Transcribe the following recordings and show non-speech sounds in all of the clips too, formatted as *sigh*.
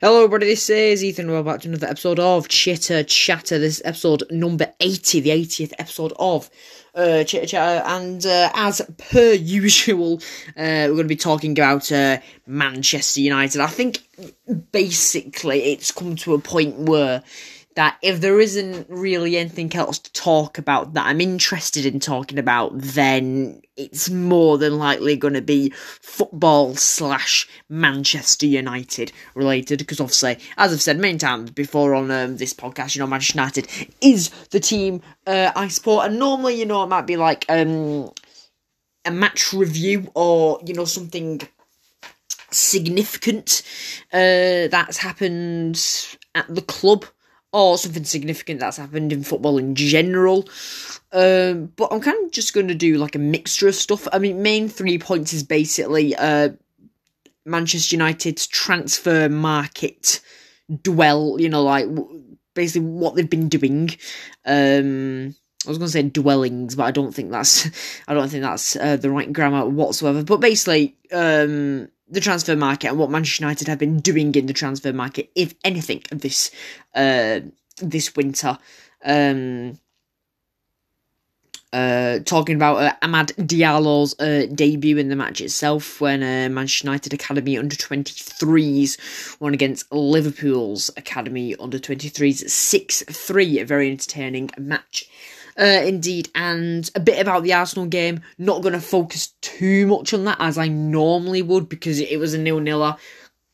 Hello, everybody. This is Ethan. Welcome back to another episode of Chitter Chatter. This is episode number 80, the 80th episode of uh, Chitter Chatter. And uh, as per *laughs* usual, uh, we're going to be talking about uh, Manchester United. I think basically it's come to a point where that if there isn't really anything else to talk about that I'm interested in talking about, then it's more than likely going to be football slash Manchester United related. Because obviously, as I've said many times before on um, this podcast, you know, Manchester United is the team uh, I support, and normally, you know, it might be like um, a match review or you know something significant uh, that's happened at the club or something significant that's happened in football in general. Um, but I'm kind of just going to do like a mixture of stuff. I mean, main three points is basically uh, Manchester United's transfer market dwell, you know, like basically what they've been doing. Um, I was going to say dwellings, but I don't think that's *laughs* I don't think that's uh, the right grammar whatsoever. But basically, um, the transfer market and what Manchester United have been doing in the transfer market, if anything, this uh, this winter. Um, uh, talking about uh, Amad Diallo's uh, debut in the match itself when uh, Manchester United Academy under 23s won against Liverpool's Academy under 23s 6 3. A very entertaining match. Uh, indeed, and a bit about the Arsenal game. Not going to focus too much on that as I normally would because it was a nil niller.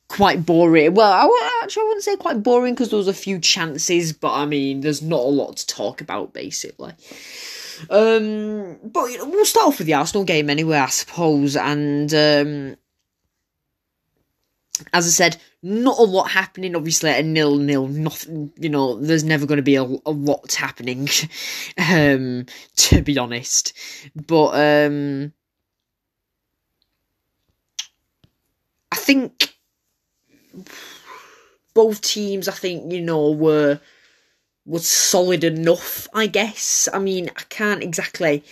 Quite boring. Well, I actually I wouldn't say quite boring because there was a few chances, but I mean, there's not a lot to talk about basically. Um, but you know, we'll start off with the Arsenal game anyway, I suppose. And um, as I said, not a lot happening. Obviously, a nil nil, nothing. You know, there's never going to be a, a lot happening. *laughs* um, to be honest, but um, I think both teams. I think you know were was solid enough. I guess. I mean, I can't exactly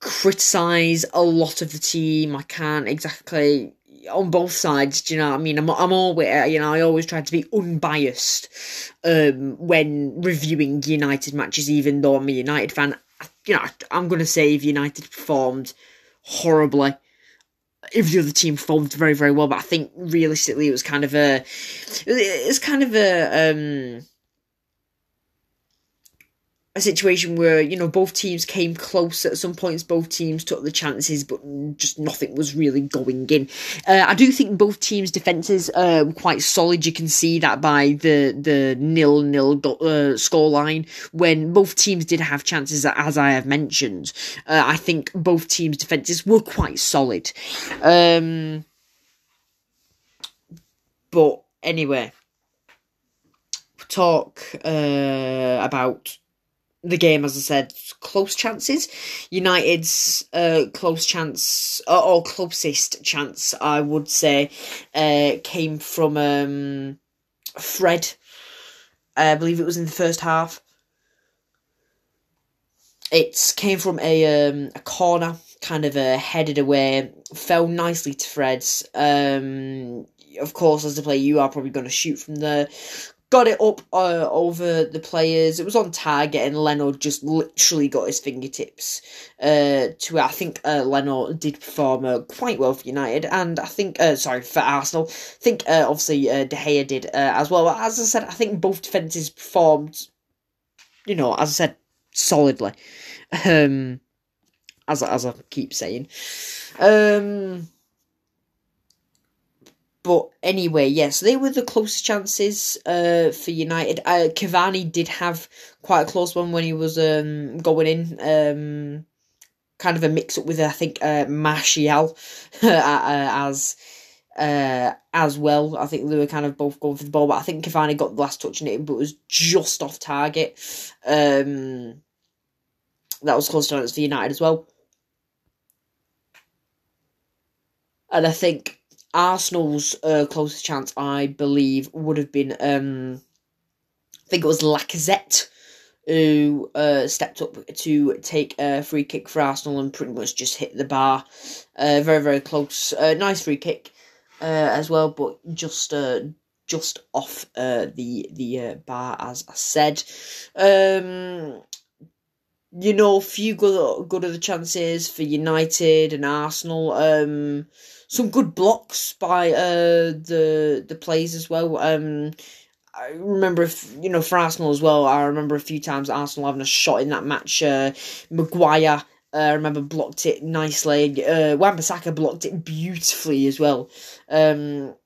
criticize a lot of the team. I can't exactly on both sides. Do you know what I mean? I'm I'm always you know I always try to be unbiased um, when reviewing United matches, even though I'm a United fan. You know I'm to say if United performed horribly. If the other team performed very, very well, but I think realistically it was kind of a, it was kind of a, um, a situation where you know both teams came close at some points. Both teams took the chances, but just nothing was really going in. Uh, I do think both teams' defenses are quite solid. You can see that by the the nil nil uh, scoreline when both teams did have chances. As I have mentioned, uh, I think both teams' defenses were quite solid. Um, but anyway, talk uh, about the game, as I said, close chances. United's uh, close chance, or, or closest chance, I would say, uh, came from um, Fred. I believe it was in the first half. It came from a um, a corner, kind of uh, headed away, fell nicely to Fred's. Um, of course, as a player, you are probably going to shoot from there got it up uh, over the players. It was on target, and Leno just literally got his fingertips uh, to it. I think uh, Leno did perform uh, quite well for United, and I think, uh, sorry, for Arsenal. I think uh, obviously uh, De Gea did as well. As I said, I think both defences performed, you know, as I said, solidly. Um, as as I keep saying. Um, but anyway, yes, they were the closest chances uh, for United. Uh, Cavani did have quite a close one when he was um, going in. Um, kind of a mix up with, I think, uh, Martial *laughs* uh, as uh, as well. I think they were kind of both going for the ball, but I think Cavani got the last touch in it, but it was just off target. Um, that was close to for United as well. And I think Arsenal's uh, closest chance, I believe, would have been um, I think it was Lacazette who uh, stepped up to take a free kick for Arsenal and pretty much just hit the bar. Uh, very very close, uh, nice free kick uh, as well, but just uh, just off uh, the the bar, as I said. Um, you know, a few good good other chances for United and Arsenal. Um, some good blocks by uh the the players as well. Um, I remember, if, you know, for Arsenal as well. I remember a few times Arsenal having a shot in that match. Uh, Maguire, uh, I remember blocked it nicely. Uh, Wan-Bissaka blocked it beautifully as well. Um,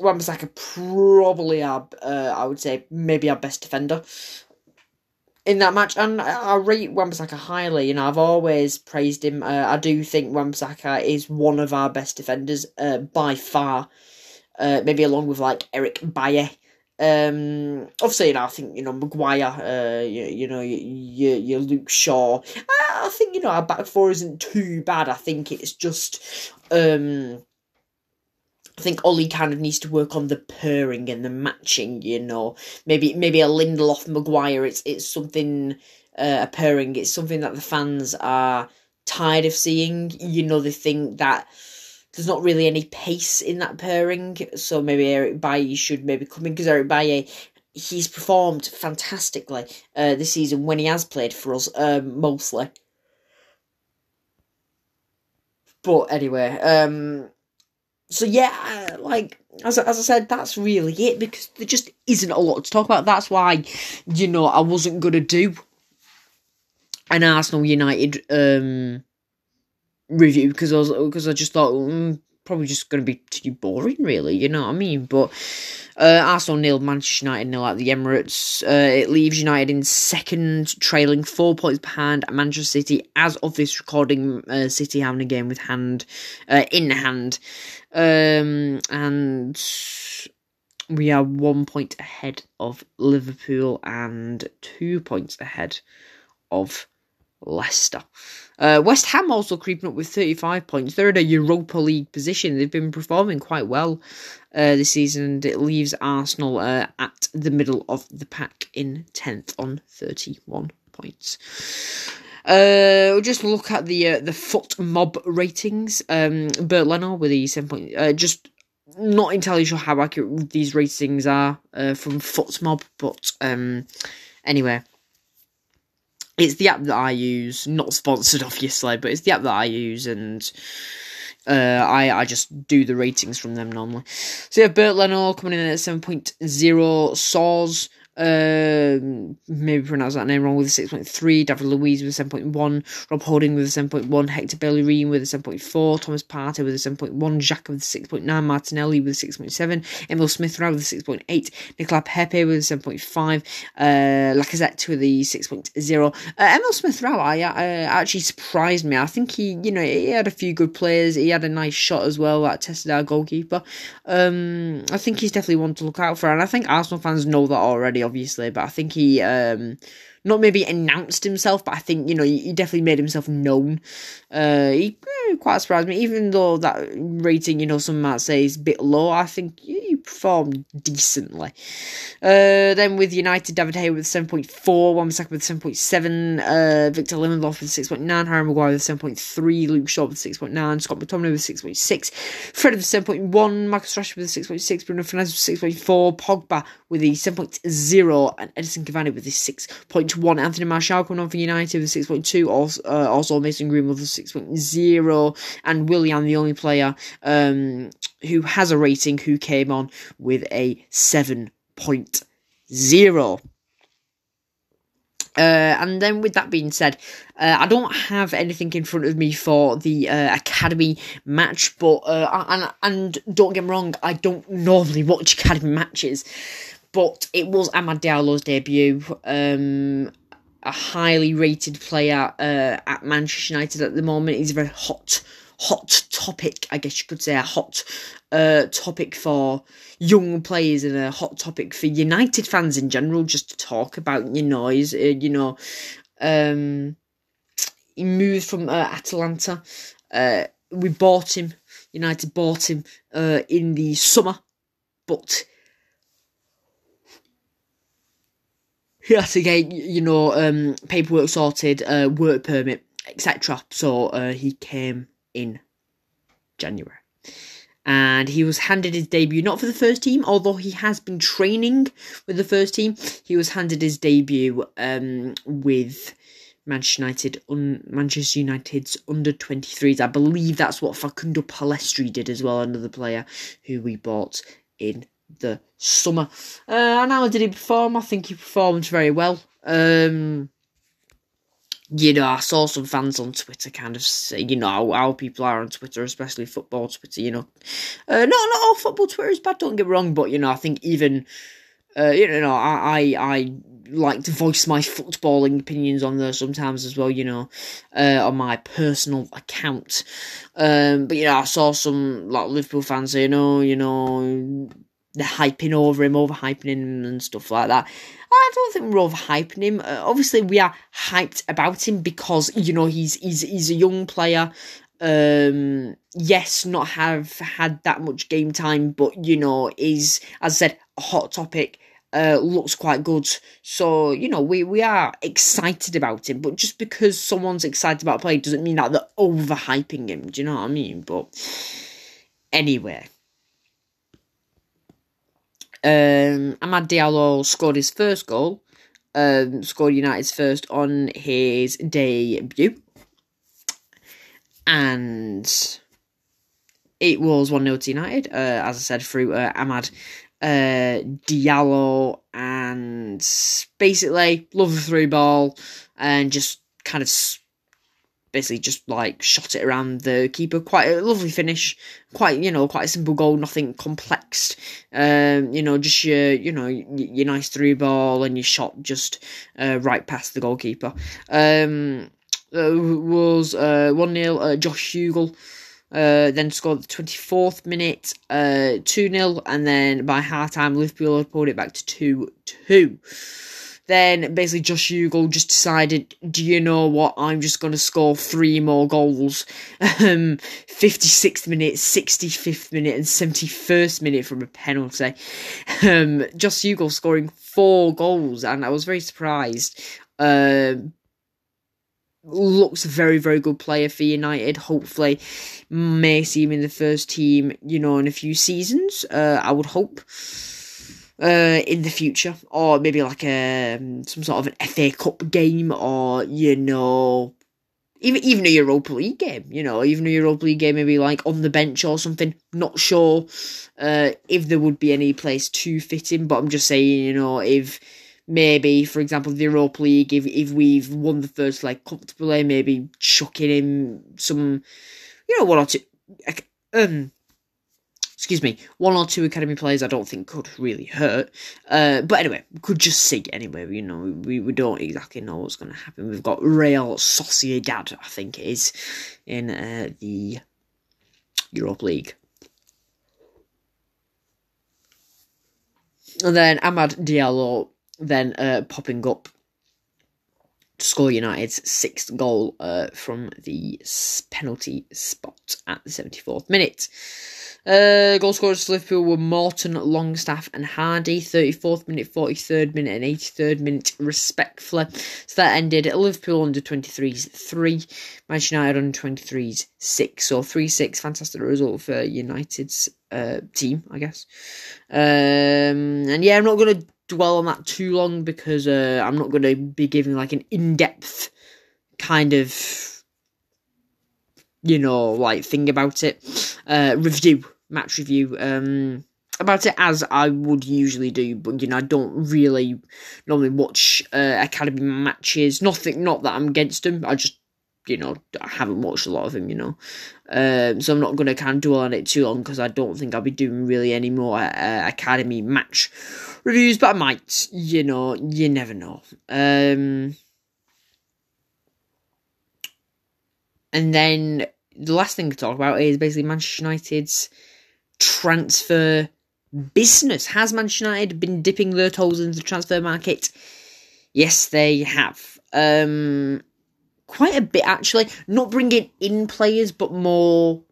Wan-Bissaka probably our, uh, I would say, maybe our best defender in that match, and I rate Wan-Bissaka highly. You know, I've always praised him. Uh, I do think Wan-Bissaka is one of our best defenders uh, by far. Uh, maybe along with like Eric Bailly. Um, obviously, you know, I think you know Maguire. Uh, you, you know, you, you, Luke Shaw. I, I think you know our back four isn't too bad. I think it's just um I think Ollie kind of needs to work on the purring and the matching. You know, maybe maybe a Lindelof Maguire. It's it's something uh, a purring. It's something that the fans are tired of seeing. You know, they think that there's not really any pace in that pairing. So maybe Eric Bailly should maybe come in because Eric Bailly he's performed fantastically uh, this season when he has played for us um, mostly. But anyway, um, so yeah, like as as I said, that's really it because there just isn't a lot to talk about. That's why you know I wasn't gonna do an Arsenal United um review because I was because I just thought mm, probably just going to be too boring, really. You know what I mean? But uh, Arsenal nil, Manchester United nil at the Emirates. Uh, it leaves United in second, trailing four points behind Manchester City. As of this recording, uh, City having a game with hand uh, in hand, um, and we are one point ahead of Liverpool and two points ahead of Leicester. Uh, West Ham also creeping up with 35 points. They're in a Europa League position. They've been performing quite well uh, this season, and it leaves Arsenal uh, at the middle of the pack in 10th on 31 points. Uh, we'll just look at the uh, the FotMob ratings. Um, Bernd Leno with the seven point. Uh, just not entirely sure how accurate these ratings are from FotMob, but um, anyway, it's the app that I use, not sponsored *laughs* obviously, but it's the app that I use and uh, I I just do the ratings from them normally. So yeah, Bert Leno coming in at seven point zero, Saws um, maybe pronounce that name wrong with a 6.3, David Luiz with a 7.1, Rob Holding with a 7.1, Hector Bellerin with a 7.4, Thomas Partey with a 7.1, Xhaka with a 6.9, Martinelli with a 6.7, Emil Smith Rowe with a 6.8, Nicola Pepe with a 7.5, uh, Lacazette with a 6.0. Uh, Emil Smith Rowe, I, uh, actually surprised me. I think he, you know, he had a few good players. He had a nice shot as well that tested our goalkeeper. Um, I think he's definitely one to look out for, and I think Arsenal fans know that already obviously, but I think he um, not maybe announced himself, but I think you know he, definitely made himself known. Uh, he eh, quite surprised me, even though that rating, you know, some might say is a bit low. I think he performed decently. Uh, then with United, David De Gea with seven point four, Wan-Bissaka with seven point seven, uh, Victor Lindelof with six point nine, Harry Maguire with seven point three, Luke Shaw with six point nine, Scott McTominay with six point six, Fred with seven point one, Marcus Rashford with six point six, Bruno Fernandes with six point four, Pogba with the seven point zero, and Edinson Cavani with the six point one. Anthony Martial coming on for United with 6.2. Also, uh, also Mason Greenwood with 6.0. And Willian, the only player um, who has a rating, who came on with a 7.0. Uh, and then, with that being said, uh, I don't have anything in front of me for the uh, academy match, but uh, and and don't get me wrong, I don't normally watch academy matches, but it was Amad Diallo's debut. Um, a highly rated player uh, at Manchester United at the moment. He's a very hot, hot topic, I guess you could say, a hot uh, topic for young players and a hot topic for United fans in general, just to talk about. You know, he's, uh, you know, um, he moved from uh, Atalanta. Uh, we bought him. United bought him uh, in the summer, but he had to get you know um, paperwork sorted, uh, work permit, etc. So uh, he came in January, and he was handed his debut not for the first team, although he has been training with the first team. He was handed his debut um, with Manchester United, un, Manchester United's under 23s. I believe that's what Facundo Pellistri did as well, another player who we bought in the summer. Uh, and how did he perform? I think he performed very well. Um, you know, I saw some fans on Twitter kind of say, you know, how, how people are on Twitter, especially football Twitter, you know. Uh, not, not all football Twitter is bad, don't get wrong, but, you know, I think even, uh, you know, I, I, I like to voice my footballing opinions on there sometimes as well, you know, uh, on my personal account. Um, but, you know, I saw some, like, Liverpool fans say, no, you know, they're hyping over him, overhyping him and stuff like that. I don't think we're overhyping him. Uh, obviously, we are hyped about him because you know he's he's he's a young player. Um, yes, not have had that much game time, but you know is as I said a hot topic. Uh, looks quite good, so you know we we are excited about him. But just because someone's excited about player doesn't mean that they're overhyping him. Do you know what I mean? But anyway, um, Amad Diallo scored his first goal, um, scored United's first on his debut. And it was 1 0 to United, uh, as I said, through uh, Amad uh, Diallo. And basically, love the through ball and just kind of basically just like shot it around the keeper. Quite a lovely finish. Quite you know quite a simple goal. Nothing complex. Um, you know just your you know your, nice through ball and your shot just uh, right past the goalkeeper. Um, uh, was uh, one 0 uh, Josh Hugill. Uh, then scored the 24th minute, uh, 2 0, and then by half time, Liverpool had pulled it back to 2 2. Then basically Josh Hugill just decided, do you know what? I'm just going to score three more goals. *laughs* Um, 56th minute, 65th minute, and 71st minute from a penalty. Um, Josh Hugill scoring four goals, and I was very surprised. Um, looks a very, very good player for United. Hopefully, may see him in the first team, you know, in a few seasons. Uh, I would hope uh, in the future, or maybe like a um, some sort of an FA Cup game, or you know, even even a Europa League game. You know, even a Europa League game, maybe like on the bench or something. Not sure uh, if there would be any place to fit him, but I'm just saying, you know, if maybe, for example, the Europa League, if if we've won the first leg comfortably, maybe chucking him some, you know, one or two. Um, excuse me, one or two academy players I don't think could really hurt. Uh, but anyway, could just see anyway. You know, we, we don't exactly know what's going to happen. We've got Real Sociedad, I think it is, in uh, the Europa League. And then Amad Diallo then uh, popping up to score United's sixth goal uh, from the penalty spot at the 74th minute. Uh, goal scorers for Liverpool were Morton, Longstaff, and Hardy. 34th minute, 43rd minute, and 83rd minute, respectfully. So that ended at Liverpool under 23s 3, Manchester United under 23s 6. So 3 6, fantastic result for United's uh, team, I guess. Um, and yeah, I'm not going to dwell on that too long because uh, I'm not going to be giving like an in depth kind of you know like thing about it uh review match review um, about it as I would usually do, but you know I don't really normally watch uh, academy matches. Nothing, not that I'm against them. I just you know I haven't watched a lot of them. You know, um, so I'm not going to kind of dwell on it too long because I don't think I'll be doing really any more uh, academy match reviews, but I might. You know, you never know. Um, and then the last thing to talk about is basically Manchester United's transfer business. Has Manchester United been dipping their toes into the transfer market? Yes, they have. Um, quite a bit actually. Not bringing in players, but more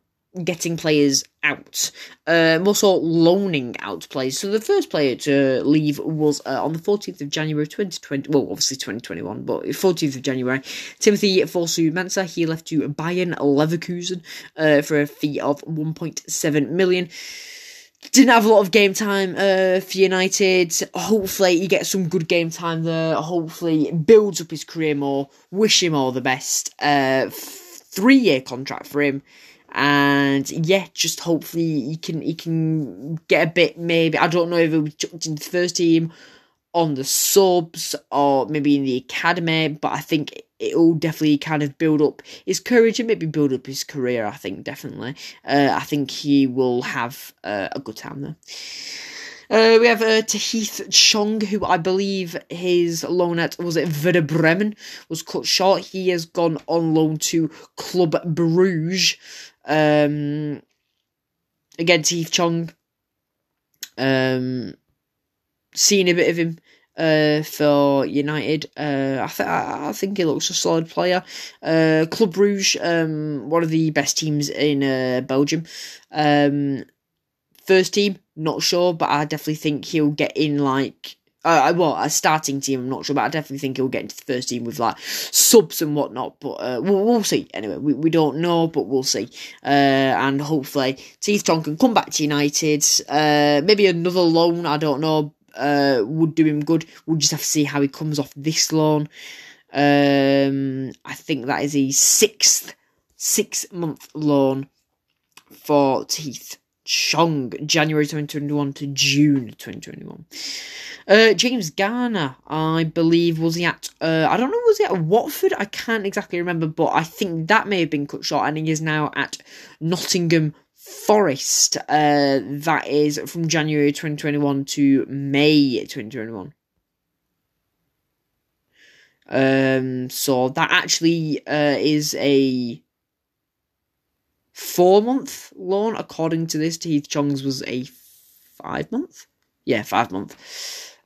getting players out, uh, also loaning out players. So the first player to leave was uh, on the 14th of January 2020, well, obviously 2021, but 14th of January, Timothy Fosu Mensah, he left to Bayern Leverkusen uh, for a fee of 1.7 million didn't have a lot of game time uh, for United. Hopefully, he gets some good game time there. Hopefully, builds up his career more. Wish him all the best. Uh, Three year contract for him, and yeah, just hopefully he can he can get a bit. Maybe I don't know if he'll be chucked into the first team on the subs or maybe in the academy, but I think it'll definitely kind of build up his courage and maybe build up his career. I think definitely. Uh, I think he will have uh, a good time there. Uh, we have uh, Tahith Chong, who I believe his loan at was it Werder Bremen was cut short. He has gone on loan to Club Bruges. Um, again, Tahith Chong. Um, seen a bit of him uh, for United. Uh, I, th- I think he looks a solid player. Uh, Club Bruges, um, one of the best teams in uh, Belgium. Um, first team, not sure, but I definitely think he'll get in like. Uh, well, a starting team, I'm not sure, but I definitely think he'll get into the first team with like subs and whatnot. But uh, we'll, we'll see. Anyway, we, we don't know, but we'll see. Uh, and hopefully, Tahith Chong can come back to United. Uh, maybe another loan, I don't know, uh, would do him good. We'll just have to see how he comes off this loan. Um, I think that is a sixth six month loan for Tahith Chong, January 2021 to June 2021. Uh, James Garner, I believe, was he at, uh, I don't know, was he at Watford? I can't exactly remember, but I think that may have been cut short, and he is now at Nottingham Forest. Uh, that is from January 2021 to May 2021. Um, so that actually uh, is a four month loan, according to this. Tahith Chong's was a five month? Yeah, five month.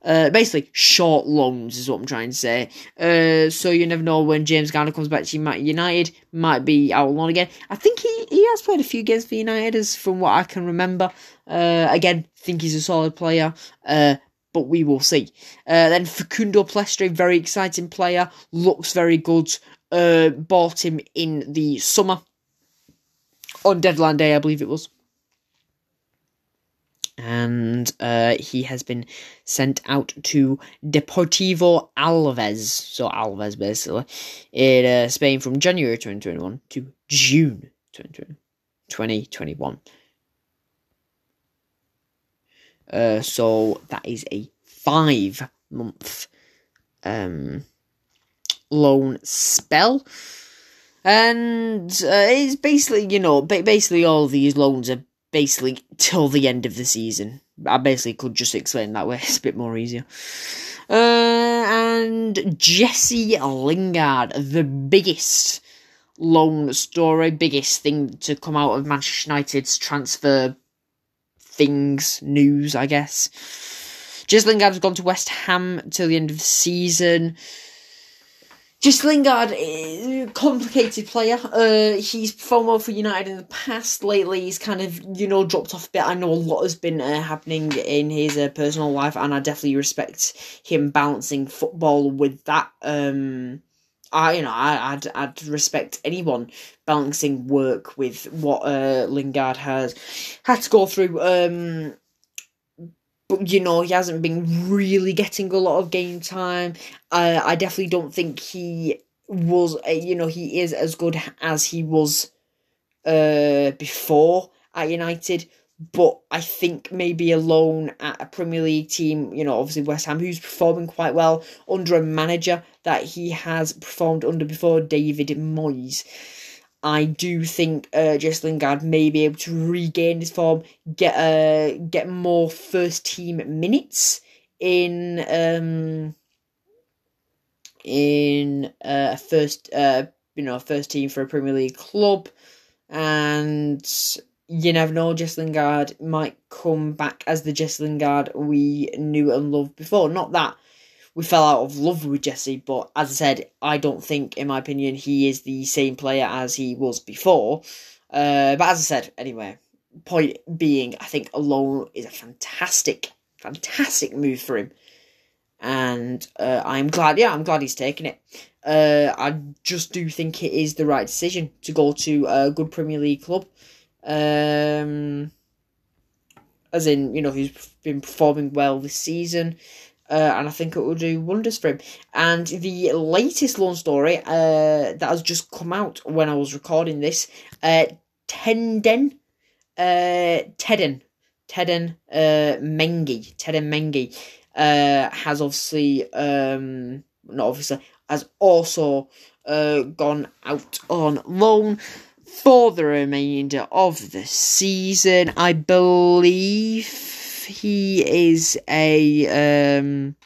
Uh, basically, short loans is what I'm trying to say. Uh, so you never know when James Garner comes back to United, might be out loan again. I think he, he has played a few games for United, as from what I can remember. Uh, again, think he's a solid player. Uh, but we will see. Uh, then Facundo Pellistri, very exciting player, looks very good. Uh, bought him in the summer on deadline day, I believe it was. And uh, he has been sent out to Deportivo Alaves, so Alaves basically, in uh, Spain from January 2021 to June 2021. Uh, so that is a five month um, loan spell. And uh, it's basically, you know, basically all these loans are basically till the end of the season. I basically could just explain that way. *laughs* It's a bit more easier. Uh, and Jesse Lingard, the biggest loan story, biggest thing to come out of Manchester United's transfer things, news, I guess. Jesse Lingard has gone to West Ham till the end of the season. Jesse Lingard, complicated player. Uh, he's performed well for United in the past. Lately, he's kind of you know dropped off a bit. I know a lot has been uh, happening in his uh, personal life, and I definitely respect him balancing football with that. Um, I you know I, I'd I'd respect anyone balancing work with what uh, Lingard has had to go through. Um, but you know he hasn't been really getting a lot of game time. Uh, I definitely don't think he was. Uh, you know he is as good as he was uh, before at United. But I think maybe alone at a Premier League team, you know, obviously West Ham, who's performing quite well under a manager that he has performed under before, David Moyes. I do think uh, Jesse Lingard may be able to regain his form, get uh, get more first team minutes in um in uh first uh you know first team for a Premier League club, and you never know, Jesse Lingard might come back as the Jesse Lingard we knew and loved before. Not that we fell out of love with Jesse, but as I said, I don't think, in my opinion, he is the same player as he was before. Uh, but as I said, anyway, point being, I think alone is a fantastic, fantastic move for him, and uh, I'm glad. Yeah, I'm glad he's taken it. Uh, I just do think it is the right decision to go to a good Premier League club. Um, as in, you know, he's been performing well this season. Uh, and I think it will do wonders for him. And the latest loan story uh, that has just come out when I was recording this, uh, Tenden, uh, Teden, Teden uh, Mengi, Teden Mengi, uh, has obviously, um, not obviously, has also uh, gone out on loan for the remainder of the season. I believe he is a um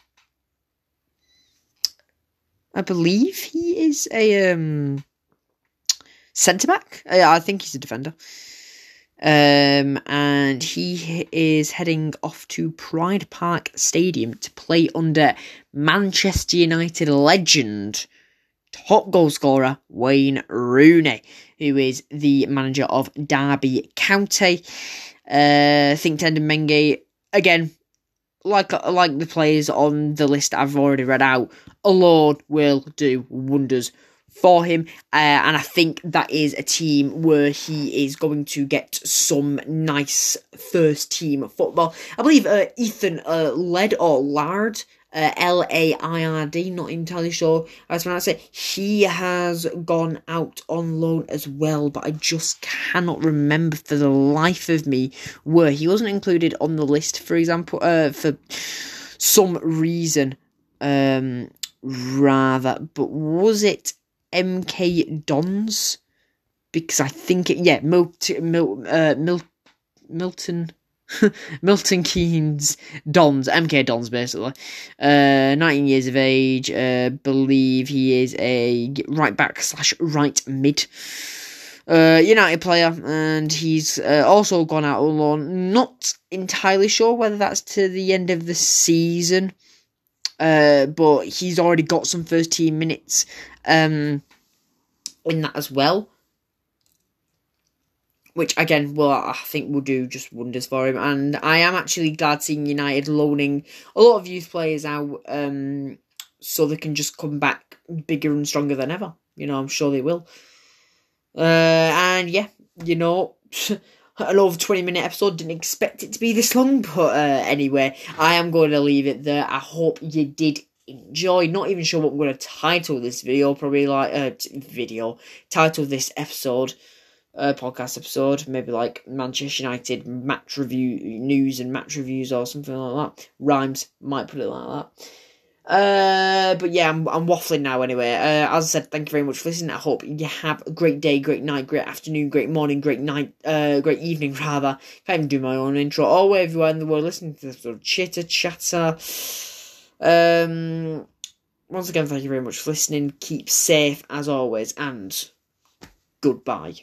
I believe he is a um centre back. I think he's a defender. Um, and he is heading off to Pride Park Stadium to play under Manchester United legend, top goal scorer Wayne Rooney, who is the manager of Derby County. Uh, I think Tenden Mengi again, like like the players on the list I've already read out, alone will do wonders for him. Uh, and I think that is a team where he is going to get some nice first team football. I believe uh, Ethan uh, Led or Lard uh, L A I R D, not entirely sure how to pronounce it. He has gone out on loan as well, but I just cannot remember for the life of me where he wasn't included on the list, for example, uh, for some reason, um, rather. But was it MK Dons? Because I think it, yeah, Mil- Mil- uh, Mil- Milton *laughs* Milton Keynes Dons, MK Dons, basically. Uh, 19 years of age. Uh, believe he is a right back slash right mid. Uh, United player, and he's uh, also gone out on loan. Not entirely sure whether that's to the end of the season, uh, but he's already got some first team minutes um, in that as well which again will I think will do just wonders for him. And I am actually glad seeing United loaning a lot of youth players out, um, so they can just come back bigger and stronger than ever. You know, I'm sure they will. Uh, and yeah, you know. *laughs* an over 20 minute episode. Didn't expect it to be this long, but uh, anyway, I am going to leave it there. I hope you did enjoy. Not even sure what I'm going to title this video. Probably like uh, video title this episode uh, podcast episode, maybe like Manchester United match review news and match reviews or something like that. Rhymes might put it like that. Uh, but yeah, I'm, I'm waffling now anyway. Uh, as I said, thank you very much for listening. I hope you have a great day, great night, great afternoon, great morning, great night, uh, great evening *laughs* rather. Can't even do my own intro. All wherever you in the world listening to this sort of chitter chatter. Um, once again, thank you very much for listening. Keep safe as always, and goodbye.